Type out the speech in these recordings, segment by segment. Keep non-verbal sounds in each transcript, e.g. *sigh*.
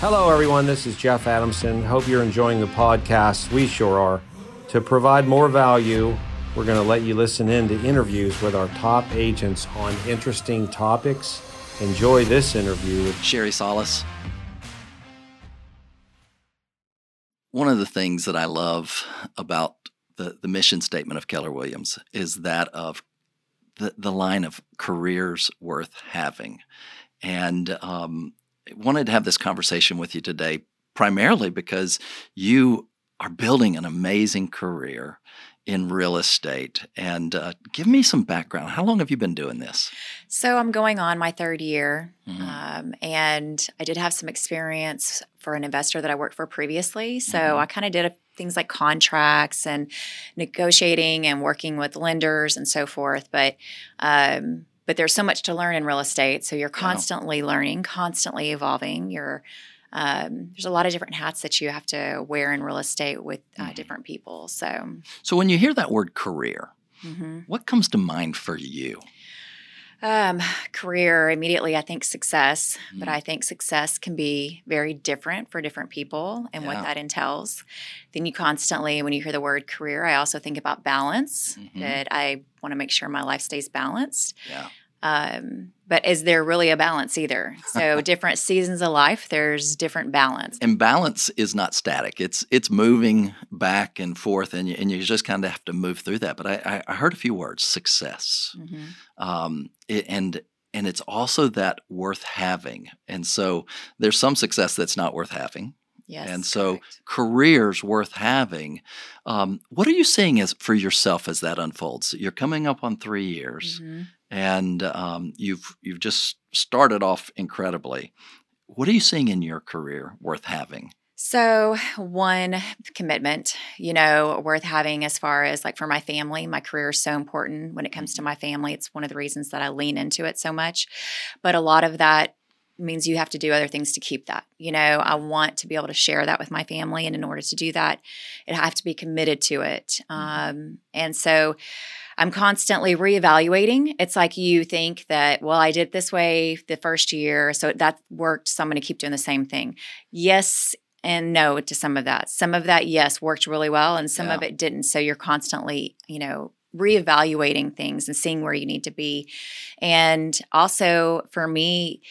Hello, everyone. This is Jeff Adamson. Hope you're enjoying the podcast. We sure are. To provide more value, we're going to let you listen in to interviews with our top agents on interesting topics. Enjoy this interview with Sherrie Salas. One of the things that I love about the, the mission statement of Keller Williams is that of the, the line of careers worth having. And um, wanted to have this conversation with you today primarily because you are building an amazing career in real estate. And uh, give me some background. How long have you been doing this? So I'm going on my third year, mm-hmm. um, and I did have some experience for an investor that I worked for previously. So mm-hmm. I kind of did a, things like contracts and negotiating and working with lenders and so forth. But um, but there's so much to learn in real estate. So you're constantly learning, constantly evolving. You're um, there's a lot of different hats that you have to wear in real estate with uh, mm-hmm. different people. So, so when you hear that word career, mm-hmm. what comes to mind for you? Um, career immediately, I think success, mm-hmm. but I think success can be very different for different people and yeah. what that entails. Then you constantly, when you hear the word career, I also think about balance. Mm-hmm. That I want to make sure my life stays balanced. Yeah. Um, but is there really a balance either? So *laughs* different seasons of life, there's different balance. And balance is not static. It's it's moving back and forth, and you, and you just kind of have to move through that. But I, I heard a few words: success, mm-hmm. um, it, and and it's also that worth having. And so there's some success that's not worth having. Yes, and so correct. careers worth having. Um, what are you seeing as for yourself as that unfolds? You're coming up on three years. Mm-hmm and um, you've you've just started off incredibly. What are you seeing in your career worth having? So, one commitment, you know, worth having as far as like for my family, my career is so important when it comes to mm-hmm. my family. It's one of the reasons that I lean into it so much. But a lot of that means you have to do other things to keep that. You know, I want to be able to share that with my family. And in order to do that, I have to be committed to it. Mm-hmm. Um, and so, I'm constantly reevaluating. It's like you think that, well, I did this way the first year, so that worked, so I'm going to keep doing the same thing. Yes, and no to some of that. Some of that, yes, worked really well, and some yeah. of it didn't. So you're constantly, you know, reevaluating things and seeing where you need to be. And also for me,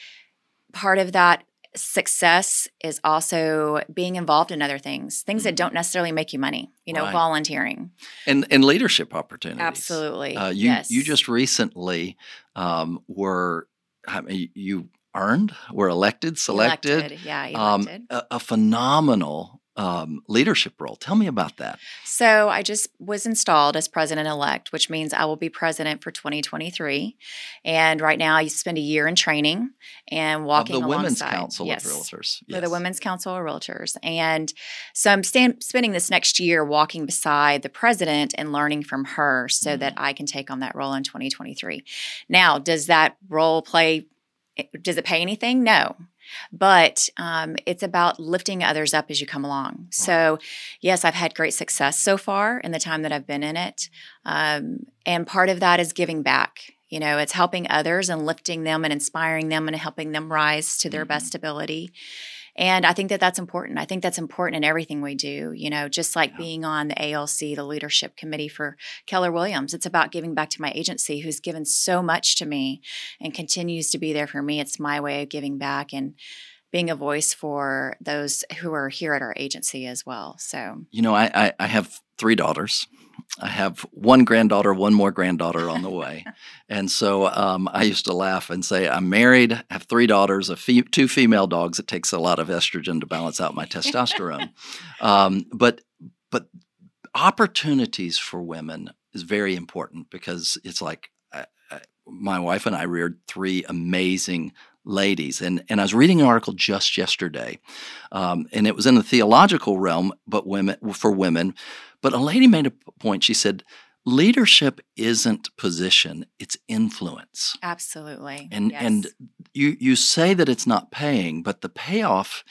part of that success is also being involved in other things, things that mm-hmm. don't necessarily make you money. You know, right. volunteering and and leadership opportunities. Absolutely. Uh, you yes. you just recently um, were I mean, you earned were elected selected. Elected. Yeah, elected. Um, a, a phenomenal um, leadership role. Tell me about that. So, I just was installed as president elect, which means I will be president for 2023. And right now, I spend a year in training and walking of the alongside. Women's Council yes, of Realtors. Yes. For the Women's Council of Realtors. And so, I'm stand, spending this next year walking beside the president and learning from her so mm-hmm. that I can take on that role in 2023. Now, does that role play? Does it pay anything? No but um, it's about lifting others up as you come along. So, yes, I've had great success so far in the time that I've been in it. Um, and part of that is giving back. You know, it's helping others and lifting them and inspiring them and helping them rise to their mm-hmm. best ability. And I think that that's important. I think that's important in everything we do. You know, just like yeah. being on the ALC, the leadership committee for Keller Williams, it's about giving back to my agency who's given so much to me and continues to be there for me. It's my way of giving back and being a voice for those who are here at our agency as well. So, you know, I, I, I have three daughters. I have one granddaughter, one more granddaughter on the way. *laughs* and so um, I used to laugh and say, I'm married, have three daughters, a fe- two female dogs. It takes a lot of estrogen to balance out my testosterone. *laughs* Um, but, but opportunities for women is very important because it's like I, I, my wife and I reared three amazing ladies. And, and I was reading an article just yesterday, um, and it was in the theological realm, but women for women but a lady made a point. She said, leadership isn't position, it's influence. Absolutely. And yes. and you you say that it's not paying, but the payoff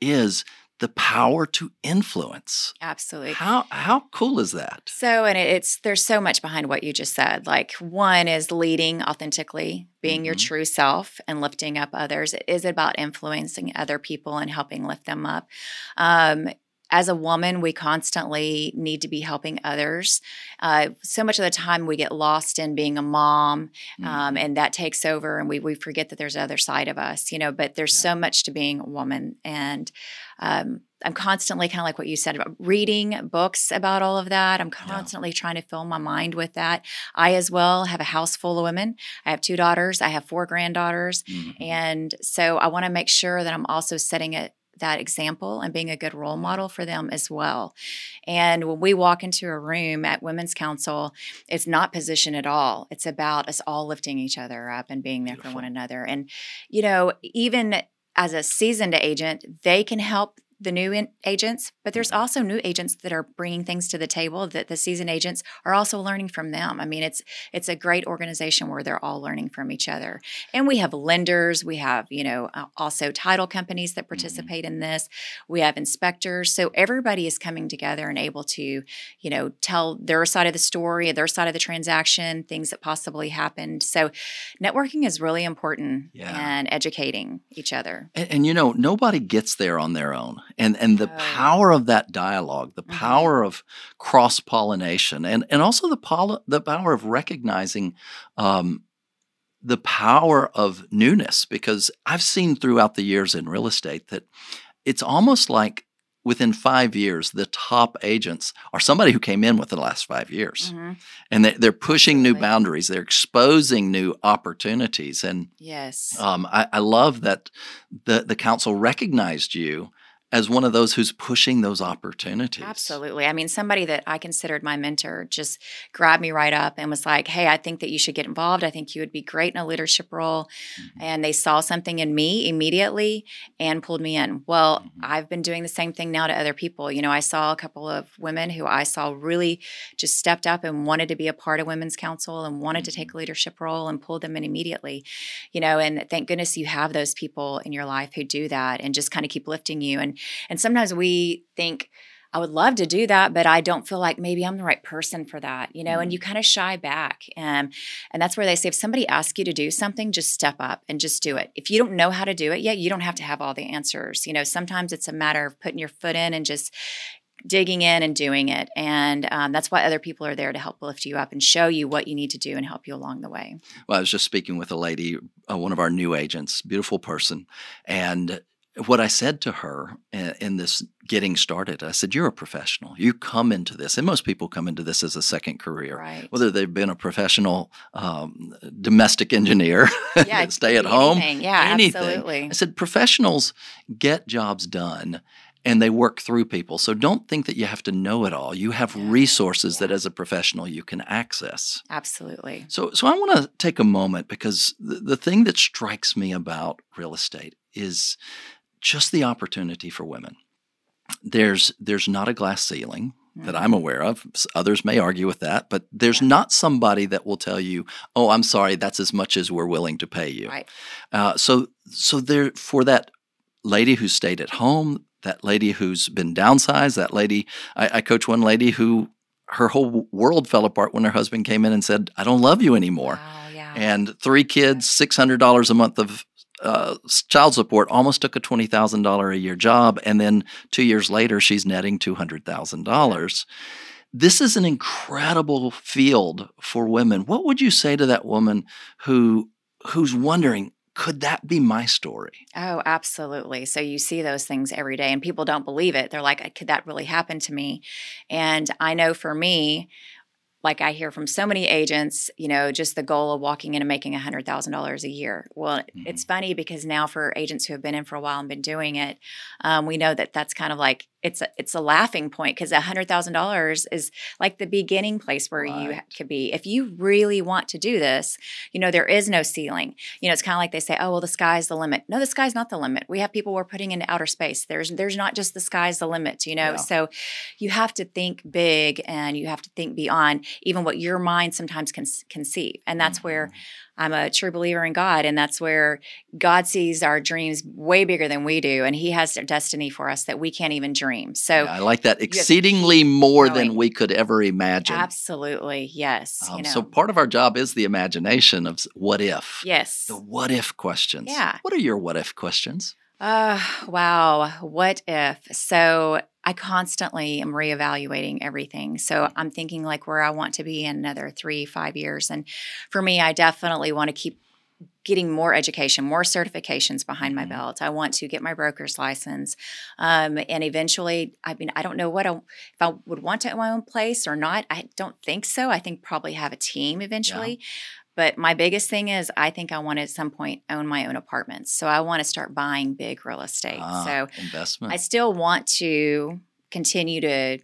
is the power to influence. Absolutely. How how cool is that? So, and it's there's so much behind what you just said. Like one is leading authentically, being mm-hmm. your true self, and lifting up others. It is about influencing other people and helping lift them up. Um, as a woman, we constantly need to be helping others. Uh, so much of the time, we get lost in being a mom, um, mm-hmm. and that takes over, and we we forget that there's another side of us, you know. But there's yeah. so much to being a woman, and um, I'm constantly kind of like what you said about reading books about all of that. I'm constantly yeah. trying to fill my mind with that. I as well have a house full of women. I have two daughters. I have four granddaughters, mm-hmm. and so I want to make sure that I'm also setting it that example and being a good role model for them as well. And when we walk into a room at Women's Council, it's not position at all. It's about us all lifting each other up and being there Beautiful. for one another. And, you know, even as a seasoned agent, they can help the new in- agents, but there's mm-hmm. also new agents that are bringing things to the table that the seasoned agents are also learning from them. I mean, it's it's a great organization where they're all learning from each other. And we have lenders, we have you know also title companies that mm-hmm. participate mm-hmm. in this. We have inspectors, so everybody is coming together and able to you know tell their side of the story, their side of the transaction, things that possibly happened. So networking is really important yeah. and educating each other. And, and you know, nobody gets there on their own and and the power of that dialogue, the mm-hmm. power of cross pollination, and and also the pol- the power of recognizing. Um, the power of newness, because I've seen throughout the years in real estate that it's almost like within five years, the top agents are somebody who came in within the last five years. Mm-hmm. And they, are pushing new boundaries, they're exposing new opportunities. And yes, um, I, I, love that the, the council recognized you as one of those who's pushing those opportunities. Absolutely. I mean, somebody that I considered my mentor just grabbed me right up and was like, Hey, I think that you should get involved. I think you would be great in a leadership role. Mm-hmm. And they saw something in me immediately and pulled me in. Well, mm-hmm. I've been doing the same thing now to other people. You know, I saw a couple of women who I saw really just stepped up and wanted to be a part of Women's Council and wanted mm-hmm. to take mm-hmm. a leadership role and pulled them in immediately. You know, and thank goodness you have those people in your life who do that and just kind of keep lifting you. And and sometimes we think, I would love to do that, but I don't feel like maybe I'm the right person for that, you know, mm-hmm. and you kind of shy back. Um, and that's where they say if somebody asks you to do something, just step up and just do it. If you don't know how to do it yet, you don't have to have all the answers. You know, sometimes it's a matter of putting your foot in and just digging in and doing it. And um, that's why other people are there to help lift you up and show you what you need to do and help you along the way. Well, I was just speaking with a lady, uh, one of our new agents, beautiful person, and what I said to her in, this getting started, I said, You're a professional. You come into this, and most people come into this as a second career, right. whether they've been a professional um, domestic engineer, yeah, *laughs* stay at home, anything. Yeah, anything. absolutely. I said, Professionals get jobs done and they work through people. So don't think that you have to know it all. You have resources yeah. that as a professional you can access. Absolutely. So so I want to take a moment because the, the thing that strikes me about real estate is just the opportunity for women. There's there's not a glass ceiling that I'm mm-hmm. aware of. Others may argue with that, but there's not somebody that will tell you, "Oh, I'm sorry, that's as much as we're willing to pay you." Right. Uh, so, so there for that lady who stayed at home, that lady who's been downsized, that lady. I, I coach one lady who her whole world fell apart when her husband came in and said, "I don't love you anymore." Wow, yeah. And three kids, six hundred dollars a month of uh, child support, almost took a twenty thousand dollar a year job, and then two years later, she's netting two hundred thousand dollars. This is an incredible field for women. What would you say to that woman who who's wondering, could that be my story? Oh, absolutely. So you see those things every day, and people don't believe it. They're like, could that really happen to me? And I know for me, like I hear from so many agents, you know, just the goal of walking in and making $100,000 a year. Well, mm-hmm. it's funny because now for agents who have been in for a while and been doing it, um, we know that that's kind of like it's a, it's a laughing point because a hundred thousand dollars is like the beginning place where right. you could be. If you really want to do this, you know there is no ceiling. You know it's kind of like they say, oh well, the sky's the limit. No, the sky's not the limit. We have people we're putting into outer space. There's there's not just the sky's the limit. You know, yeah. so you have to think big and you have to think beyond even what your mind sometimes can conceive, and that's mm-hmm. where I'm a true believer in God, and that's where God sees our dreams way bigger than we do, and He has a destiny for us that we can't even dream. So Yeah, I like that exceedingly more than we could ever imagine. absolutely, yes. Um, you know, So part of our job is the imagination of what if. yes. The what if questions. Yeah. What are your what if questions? Uh, wow. What if? So I constantly am reevaluating everything. So I'm thinking like where I want to be in another three, five years. And for me, I definitely want to keep getting more education, more certifications behind my Mhm. belt. I want to get my broker's license. Um, and eventually, I mean, I don't know what I, if I would want to own my own place or not. I don't think so. I think probably have a team eventually. But my biggest thing is I think I want to at some point own my own apartments. So I want to start buying big real estate. Ah, so investment. I still want to continue to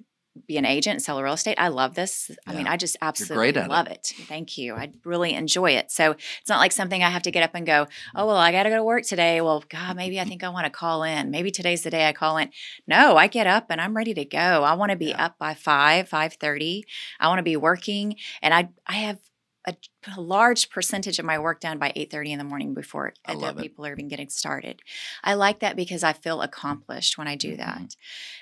be an agent and sell real estate. I love this. I mean, I just absolutely at it. love it. Thank you. I really enjoy it. So it's not like something I have to get up and go, oh, well, I got to go to work today. Well, God, maybe I think I want to call in. Maybe today's the day I call in. No, I get up and I'm ready to go. I want to be Yeah. up by 5, 5.30. I want to be working. And I, I have a, a large percentage of my work done by 8.30 in the morning before other people are even getting started. I like that because I feel accomplished when I do Mhm. that.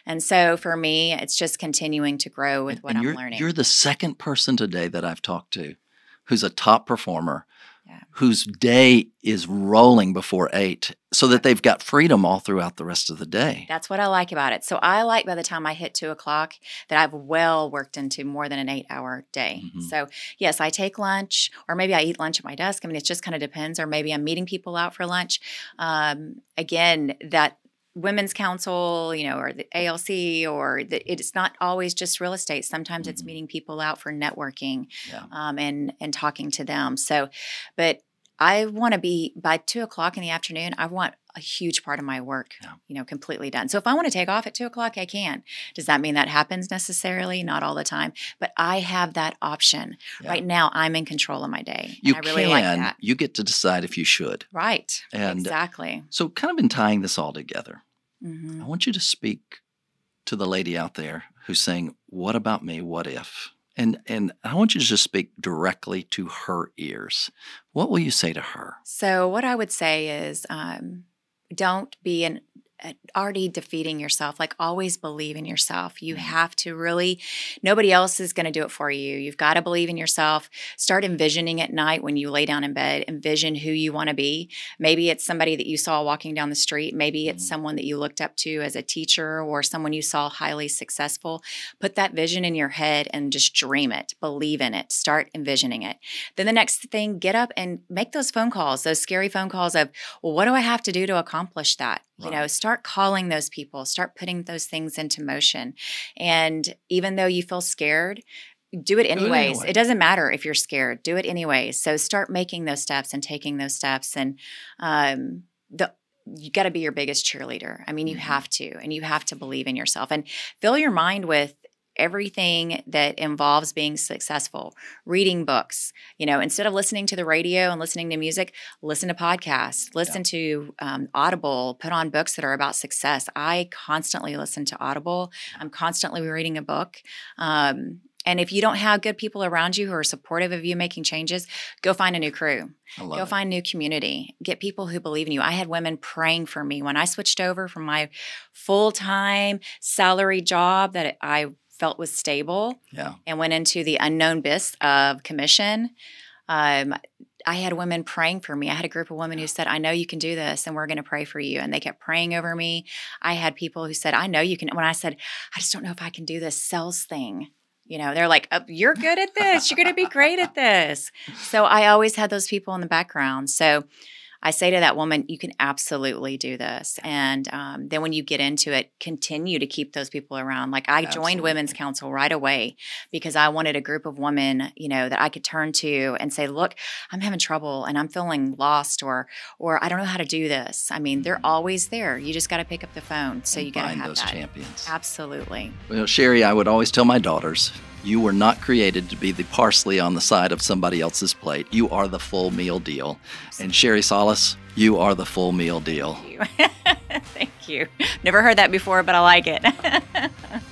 And so for me, it's just continuing to grow with And- what and I'm you're, learning. You're the second person today that I've talked to who's a top performer, Yeah. whose day is rolling before eight, so that they've got freedom all throughout the rest of the day. That's what I like about it. So I like by the time I hit two o'clock that I've well worked into more than an eight hour day. Mhm. So yes, I take lunch or maybe I eat lunch at my desk. I mean, it just kind of depends. Or maybe I'm meeting people out for lunch. Um, again, that women's council, you know, or the ALC, or the, it's not always just real estate. Sometimes it's Mhm. meeting people out for networking Yeah. um, and and talking to them. So, but I want to be by two o'clock in the afternoon. I want a huge part of my work, Yeah. you know, completely done. So if I want to take off at two o'clock, I can. Does that mean that happens necessarily? Not all the time, but I have that option Yeah. right now. I'm in control of my day. You and I really can, like that. you get to decide if you should. Right. And exactly. so, kind of in tying this all together, hmm I want you to speak to the lady out there who's saying, "What about me? What if?" And and I want you to just speak directly to her ears. What will you say to her? So what I would say is, um, don't be an already defeating yourself. Like always believe in yourself. You Mhm. have to really. Nobody else is going to do it for you. You've got to believe in yourself. Start envisioning at night when you lay down in bed. Envision who you want to be. Maybe it's somebody that you saw walking down the street. Maybe it's Mhm. someone that you looked up to as a teacher or someone you saw highly successful. Put that vision in your head and just dream it. Believe in it. Start envisioning it. Then the next thing, get up and make those phone calls, those scary phone calls of, well, what do I have to do to accomplish that? You know, start calling those people, start putting those things into motion. And even though you feel scared, do it anyways. anyway. It doesn't matter if you're scared, do it anyways. So start making those steps and taking those steps. And um, the you got to be your biggest cheerleader. I mean, you Mhm. have to, and you have to believe in yourself and fill your mind with everything that involves being successful. Reading books you know instead of listening to the radio and listening to music listen to podcasts listen to um, audible put on books that are about success. I constantly listen to audible. I'm constantly reading a book. Um, and if you don't have good people around you who are supportive of you making changes go find a new crew. Go it. find new community. Get people who believe in you. I had women praying for me when I switched over from my full time salary job that I felt was stable Yeah. and went into the unknown abyss of commission. Um, I had women praying for me. I had a group of women who said, I know you can do this and we're going to pray for you. And they kept praying over me. I had people who said, I know you can. When I said, I just don't know if I can do this sales thing, you know, they're like, oh, You're good at this. You're going to be great at this. So I always had those people in the background. So I say to that woman, you can absolutely do this. And um, then when you get into it, continue to keep those people around. Like I joined Women's Council right away because I wanted a group of women, you know, that I could turn to and say, look, I'm having trouble and I'm feeling lost or or I don't know how to do this. I mean, they're Mhm. always there. You just got to pick up the phone. So And you got to have those that. champions. Absolutely. Well, Sherrie, I would always tell my daughters, you were not created to be the parsley on the side of somebody else's plate. You are the full meal deal. And Sherrie You are the full meal deal. Thank you. *laughs* Thank you. Never heard that before, but I like it. *laughs*